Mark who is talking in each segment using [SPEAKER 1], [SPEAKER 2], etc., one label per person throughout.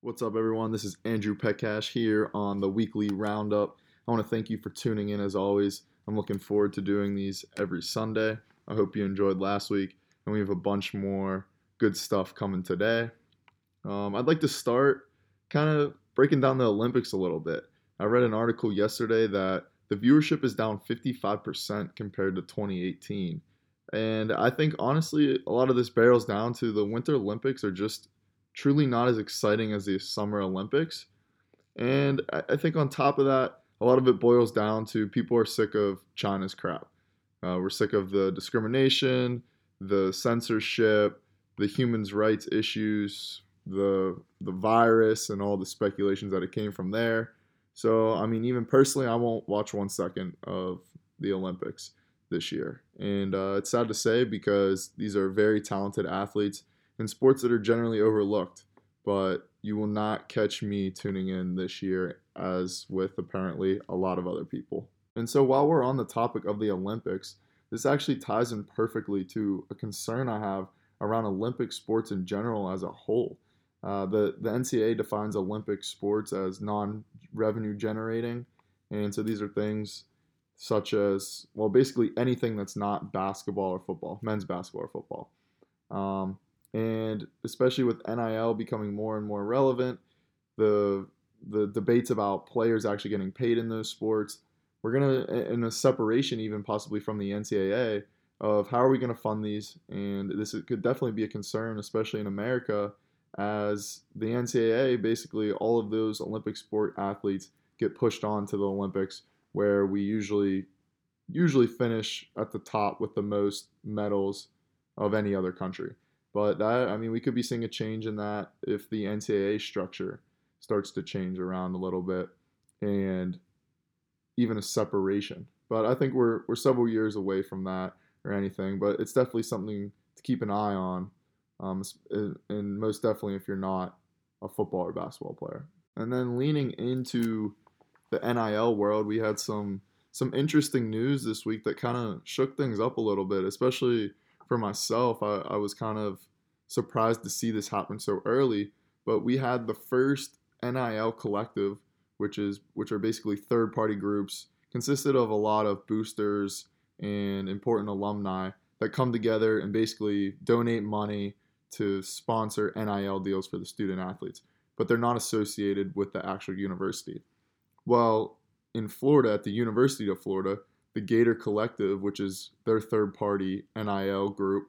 [SPEAKER 1] What's up, everyone? This is Andrew Petcash here on the weekly roundup. I want to thank you for tuning in as always. I'm looking forward to doing these every Sunday. I hope you enjoyed last week, and we have a bunch more good stuff coming today. Um, I'd like to start kind of breaking down the Olympics a little bit. I read an article yesterday that the viewership is down 55% compared to 2018. And I think honestly, a lot of this barrels down to the Winter Olympics are just truly not as exciting as the Summer Olympics. And I think on top of that, a lot of it boils down to people are sick of China's crap. Uh, we're sick of the discrimination, the censorship, the human rights issues, the the virus, and all the speculations that it came from there. So, I mean, even personally, I won't watch one second of the Olympics this year. And uh, it's sad to say because these are very talented athletes in sports that are generally overlooked. But you will not catch me tuning in this year, as with apparently a lot of other people. And so, while we're on the topic of the Olympics, this actually ties in perfectly to a concern I have around Olympic sports in general as a whole. Uh, the, the NCAA defines Olympic sports as non revenue generating. And so these are things such as, well, basically anything that's not basketball or football, men's basketball or football. Um, and especially with NIL becoming more and more relevant, the the debates about players actually getting paid in those sports, we're gonna in a separation even possibly from the NCAA of how are we gonna fund these, and this could definitely be a concern, especially in America, as the NCAA basically all of those Olympic sport athletes get pushed on to the Olympics, where we usually usually finish at the top with the most medals of any other country. But that, I mean, we could be seeing a change in that if the NCAA structure starts to change around a little bit and even a separation. But I think we're, we're several years away from that or anything, but it's definitely something to keep an eye on. Um, and most definitely if you're not a football or basketball player. And then leaning into the NIL world, we had some some interesting news this week that kind of shook things up a little bit, especially for myself, I, I was kind of surprised to see this happen so early. But we had the first NIL collective, which is which are basically third party groups, consisted of a lot of boosters and important alumni that come together and basically donate money to sponsor NIL deals for the student athletes, but they're not associated with the actual university. Well, in Florida, at the University of Florida, the Gator Collective, which is their third party NIL group,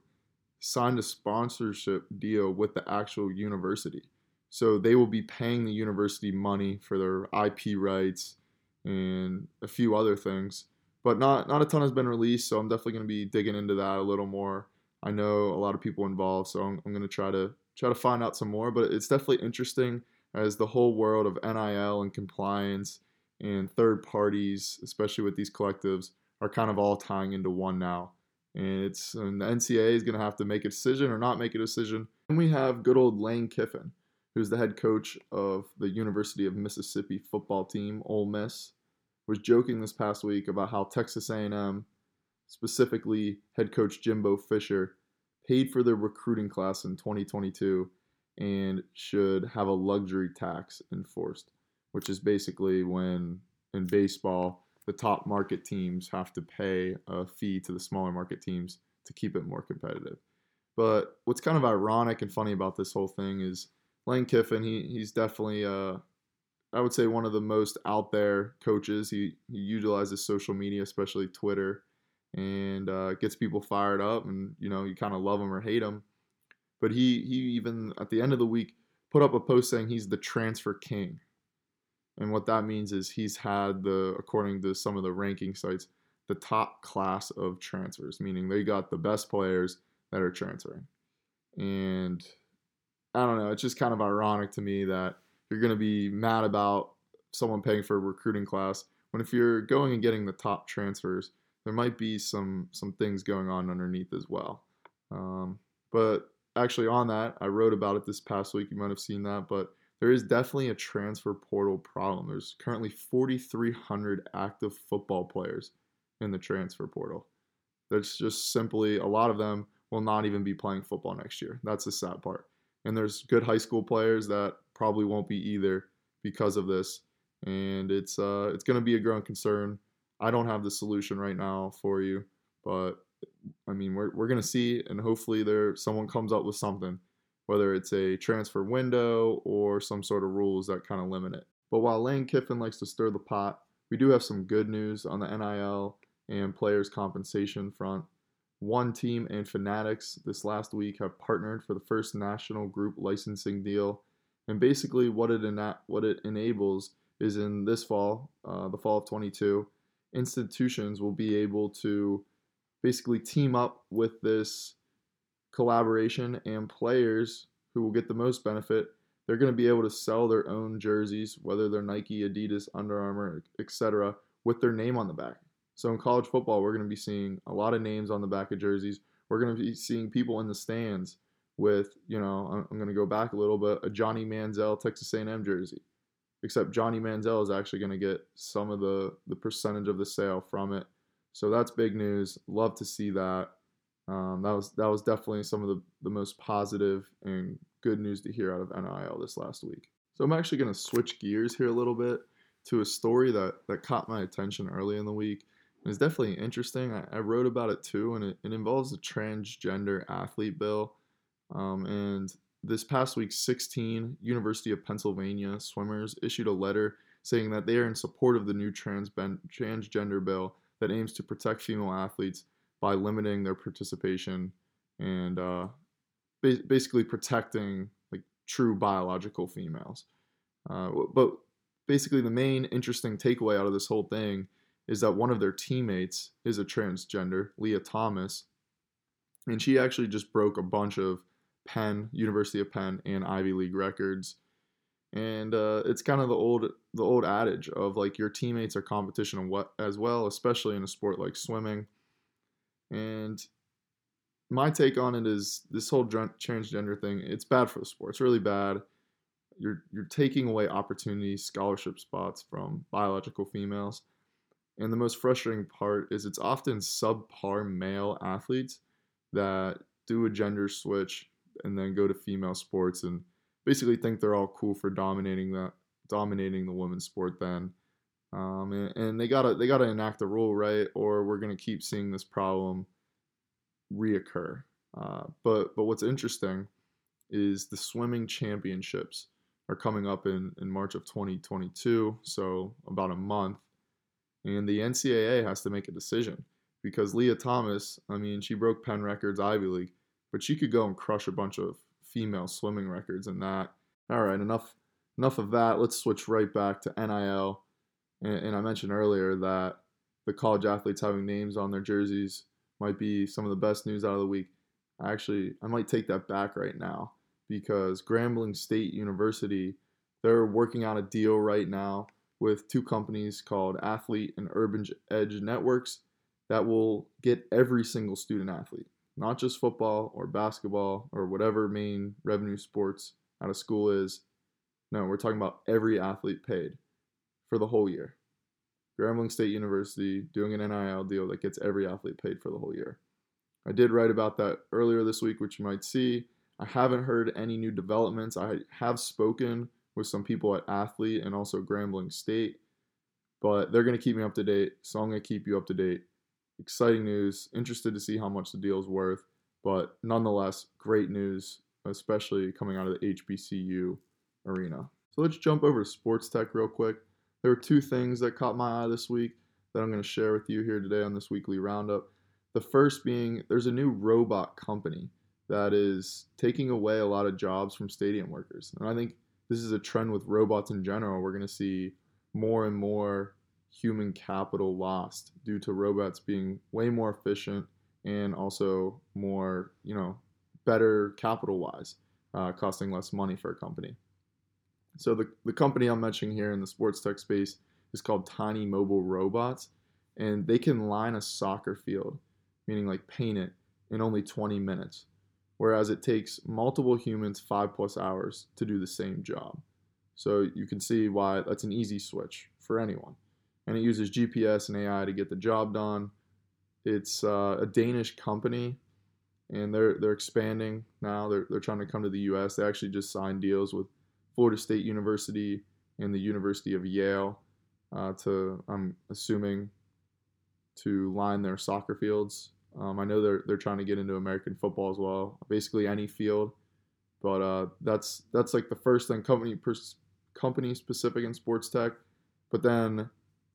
[SPEAKER 1] signed a sponsorship deal with the actual university. So they will be paying the university money for their IP rights and a few other things. But not not a ton has been released, so I'm definitely going to be digging into that a little more. I know a lot of people involved, so I'm, I'm going to try to try to find out some more. But it's definitely interesting as the whole world of NIL and compliance and third parties, especially with these collectives, are kind of all tying into one now. And it's and the NCAA is going to have to make a decision or not make a decision. And we have good old Lane Kiffin, who's the head coach of the University of Mississippi football team, Ole Miss, was joking this past week about how Texas A&M, specifically head coach Jimbo Fisher, paid for their recruiting class in 2022 and should have a luxury tax enforced, which is basically when in baseball the top market teams have to pay a fee to the smaller market teams to keep it more competitive. But what's kind of ironic and funny about this whole thing is Lane Kiffin. He he's definitely uh, I would say one of the most out there coaches. He he utilizes social media, especially Twitter, and uh, gets people fired up. And you know you kind of love him or hate him. But he he even at the end of the week put up a post saying he's the transfer king. And what that means is he's had the, according to some of the ranking sites, the top class of transfers, meaning they got the best players that are transferring. And I don't know, it's just kind of ironic to me that you're going to be mad about someone paying for a recruiting class when if you're going and getting the top transfers, there might be some some things going on underneath as well. Um, but actually, on that, I wrote about it this past week. You might have seen that, but there is definitely a transfer portal problem. There's currently 4,300 active football players in the transfer portal. There's just simply a lot of them will not even be playing football next year. That's the sad part. And there's good high school players that probably won't be either because of this, and it's uh, it's going to be a growing concern. I don't have the solution right now for you, but I mean we're we're going to see, and hopefully there someone comes up with something, whether it's a transfer window or some sort of rules that kind of limit it. But while Lane Kiffin likes to stir the pot, we do have some good news on the NIL and players' compensation front. One Team and Fanatics this last week have partnered for the first national group licensing deal, and basically what it ena- what it enables is in this fall, uh, the fall of 22, institutions will be able to basically team up with this collaboration, and players who will get the most benefit, they're going to be able to sell their own jerseys, whether they're Nike, Adidas, Under Armour, etc., with their name on the back. So in college football, we're going to be seeing a lot of names on the back of jerseys. We're going to be seeing people in the stands with, you know, I'm going to go back a little bit, a Johnny Manziel Texas A&M jersey. Except Johnny Manziel is actually going to get some of the the percentage of the sale from it. So that's big news. Love to see that. Um, that was that was definitely some of the, the most positive and good news to hear out of NIL this last week. So I'm actually going to switch gears here a little bit to a story that that caught my attention early in the week it's definitely interesting. I, I, wrote about it too, and it, it involves a transgender athlete bill. Um, and this past week, 16 University of Pennsylvania swimmers issued a letter saying that they are in support of the new trans- transgender bill that aims to protect female athletes by limiting their participation and uh, ba- basically protecting like true biological females. Uh, but basically, the main interesting takeaway out of this whole thing is that one of their teammates is a transgender, Lia Thomas, and she actually just broke a bunch of Penn, University of Penn, and Ivy League records. And uh, it's kind of the old the old adage of like your teammates are competition as well, especially in a sport like swimming. And my take on it is this whole transgender thing. It's bad for the sport. It's really bad. You're you're taking away opportunities, scholarship spots from biological females. And the most frustrating part is it's often subpar male athletes that do a gender switch and then go to female sports and basically think they're all cool for dominating that dominating the women's sport then. Um, and, and, they gotta they gotta enact a rule right, or we're gonna keep seeing this problem reoccur. Uh, but but what's interesting is the swimming championships are coming up in, in March of 2022, so about a month. And the NCAA has to make a decision because Lia Thomas, I mean, she broke Penn records, Ivy League, but she could go and crush a bunch of female swimming records in that. All right, enough enough of that. Let's switch right back to NIL. And, and I mentioned earlier that the college athletes having names on their jerseys might be some of the best news out of the week. Actually, I might take that back right now because Grambling State University, they're working out a deal right now with two companies called Athlete and Urban Edge Networks that will get every single student athlete, not just football or basketball or whatever main revenue sports out of school is. No, we're talking about every athlete paid for the whole year. Grambling State University doing an NIL deal that gets every athlete paid for the whole year. I did write about that earlier this week, which you might see. I haven't heard any new developments. I have spoken with some people at Athlete and also Grambling State. But they're going to keep me up to date, so I'm going to keep you up to date. Exciting news. Interested to see how much the deal is worth, but nonetheless, great news, especially coming out of the HBCU arena. So let's jump over to sports tech real quick. There were two things that caught my eye this week that I'm going to share with you here today on this weekly roundup. The first being there's a new robot company that is taking away a lot of jobs from stadium workers. And I think this is a trend with robots in general. We're going to see more and more human capital lost due to robots being way more efficient and also more, you know, better capital wise, uh, costing less money for a company. So the, the company I'm mentioning here in the sports tech space is called Tiny Mobile Robots, and they can line a soccer field, meaning like paint it, in only 20 minutes whereas it takes multiple humans five plus hours to do the same job. So you can see why that's an easy switch for anyone. And it uses GPS and AI to get the job done. It's uh, a Danish company, and they're they're expanding now. They're they're trying to come to the U.S. They actually just signed deals with Florida State University and the University of Yale uh, to, I'm assuming, to line their soccer fields. Um, I know they're they're trying to get into American football as well, basically any field. But uh, that's that's like the first thing company pers- company specific in sports tech. But then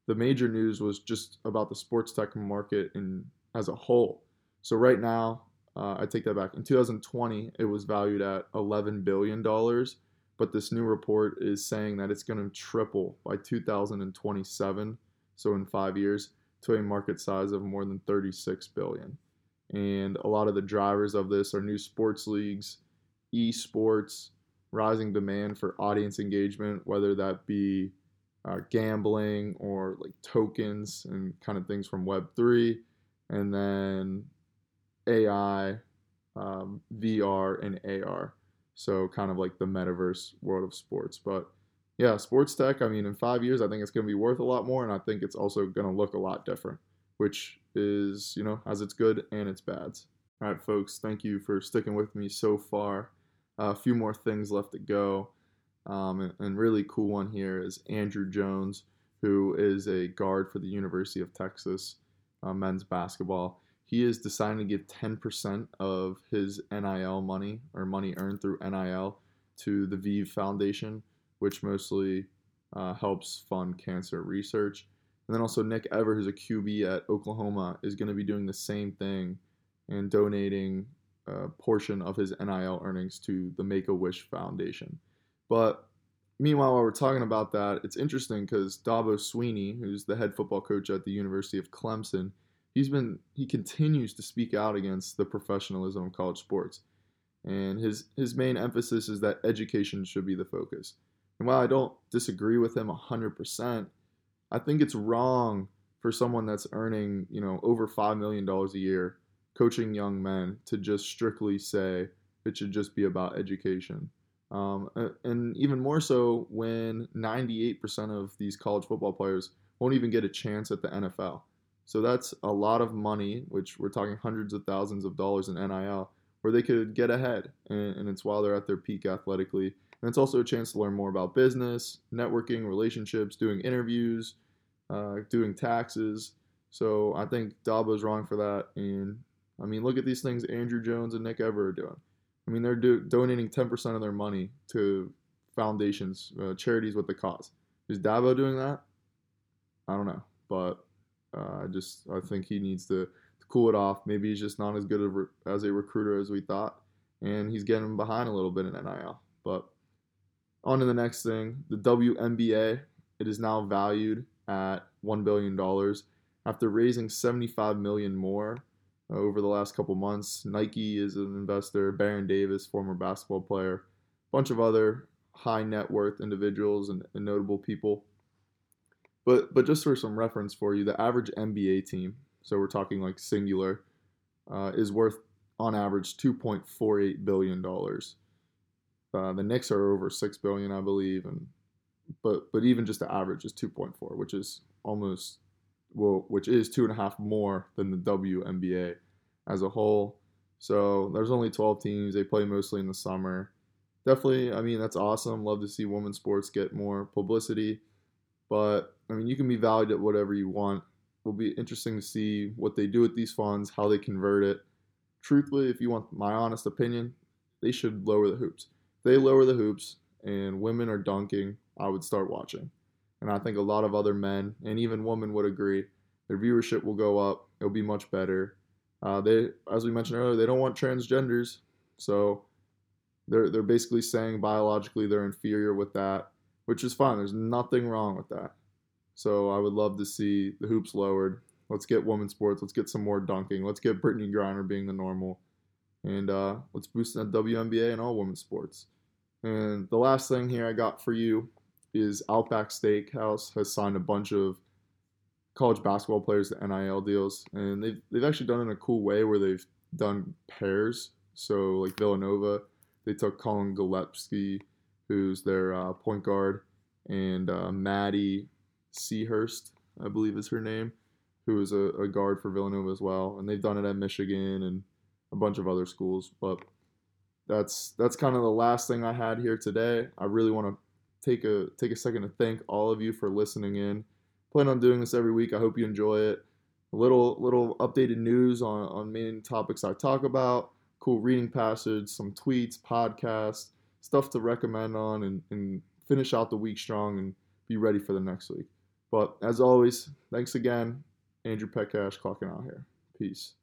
[SPEAKER 1] the major news was just about the sports tech market in as a whole. So right now, uh, I take that back. In 2020, it was valued at 11 billion dollars, but this new report is saying that it's going to triple by 2027. So in five years, to a market size of more than 36 billion. And a lot of the drivers of this are new sports leagues, esports, rising demand for audience engagement, whether that be uh, gambling or like tokens and kind of things from Web3, and then AI, um, VR, and AR. So kind of like the metaverse world of sports. But yeah, sports tech, I mean, in five years, I think it's going to be worth a lot more. And I think it's also going to look a lot different, which is, you know, has its good and its bads. All right, folks, thank you for sticking with me so far. Uh, a few more things left to go. Um, and, and really cool one here is Andrew Jones, who is a guard for the University of Texas uh, men's basketball. He is deciding to give 10% of his NIL money or money earned through NIL to the V Foundation which mostly uh, helps fund cancer research. And then also Nick Ever, who's a QB at Oklahoma, is going to be doing the same thing and donating a portion of his NIL earnings to the Make a Wish Foundation. But meanwhile, while we're talking about that, it's interesting because Dabo Swinney, who's the head football coach at the University of Clemson, he's been he continues to speak out against the professionalism of college sports. And his his main emphasis is that education should be the focus. And while I don't disagree with him 100%, I think it's wrong for someone that's earning, you know, over $5 million a year coaching young men to just strictly say it should just be about education. Um, and even more so when 98% of these college football players won't even get a chance at the NFL. So that's a lot of money, which we're talking hundreds of thousands of dollars in NIL, where they could get ahead. And, and it's while they're at their peak athletically and it's also a chance to learn more about business, networking, relationships, doing interviews, uh, doing taxes. So I think Dabo's wrong for that. And I mean, look at these things Andrew Jones and Nick Ever are doing. I mean, they're do- donating 10% of their money to foundations, uh, charities with the cause. Is Dabo doing that? I don't know, but uh, I just I think he needs to, to, cool it off. Maybe he's just not as good as a recruiter as we thought, and he's getting behind a little bit in NIL. But on to the next thing. The WNBA. It is now valued at $1 billion after raising 75 million more uh, over the last couple months. Nike is an investor, Baron Davis, former basketball player, a bunch of other high net worth individuals and, and notable people. But but just for some reference for you, the average NBA team, so we're talking like singular, uh, is worth on average 2.48 billion dollars. Uh, the Knicks are over six billion, I believe, and but but even just the average is 2.4, which is almost well, which is two and a half more than the WNBA as a whole. So there's only 12 teams. They play mostly in the summer. Definitely, I mean that's awesome. Love to see women's sports get more publicity, but I mean you can be valued at whatever you want. It will be interesting to see what they do with these funds, how they convert it. Truthfully, if you want my honest opinion, they should lower the hoops they lower the hoops and women are dunking, I would start watching. And I think a lot of other men and even women would agree. Their viewership will go up. It'll be much better. Uh, they, as we mentioned earlier, they don't want transgenders, so they're they're basically saying biologically they're inferior with that, which is fine. There's nothing wrong with that. So I would love to see the hoops lowered. Let's get women's sports. Let's get some more dunking. Let's get Brittney Griner being the normal, and uh, let's boost the WNBA and all women's sports. And the last thing here I got for you is Outback Steakhouse has signed a bunch of college basketball players to NIL deals, and they've they've actually done it in a cool way where they've done pairs. So like Villanova, they took Collin Gillespie, who's their uh, point guard, and uh, Maddie Siegrist, I believe is her name, who is a, a guard for Villanova as well, and they've done it at Michigan and a bunch of other schools, but that's that's kind of the last thing I had here today. I really want to take a take a second to thank all of you for listening in. Plan on doing this every week. I hope you enjoy it. A little little updated news on on main topics I talk about. Cool reading passage, some tweets, podcasts, stuff to recommend on, and, and finish out the week strong and be ready for the next week. But as always, thanks again. Andrew Petcash clocking out here. Peace.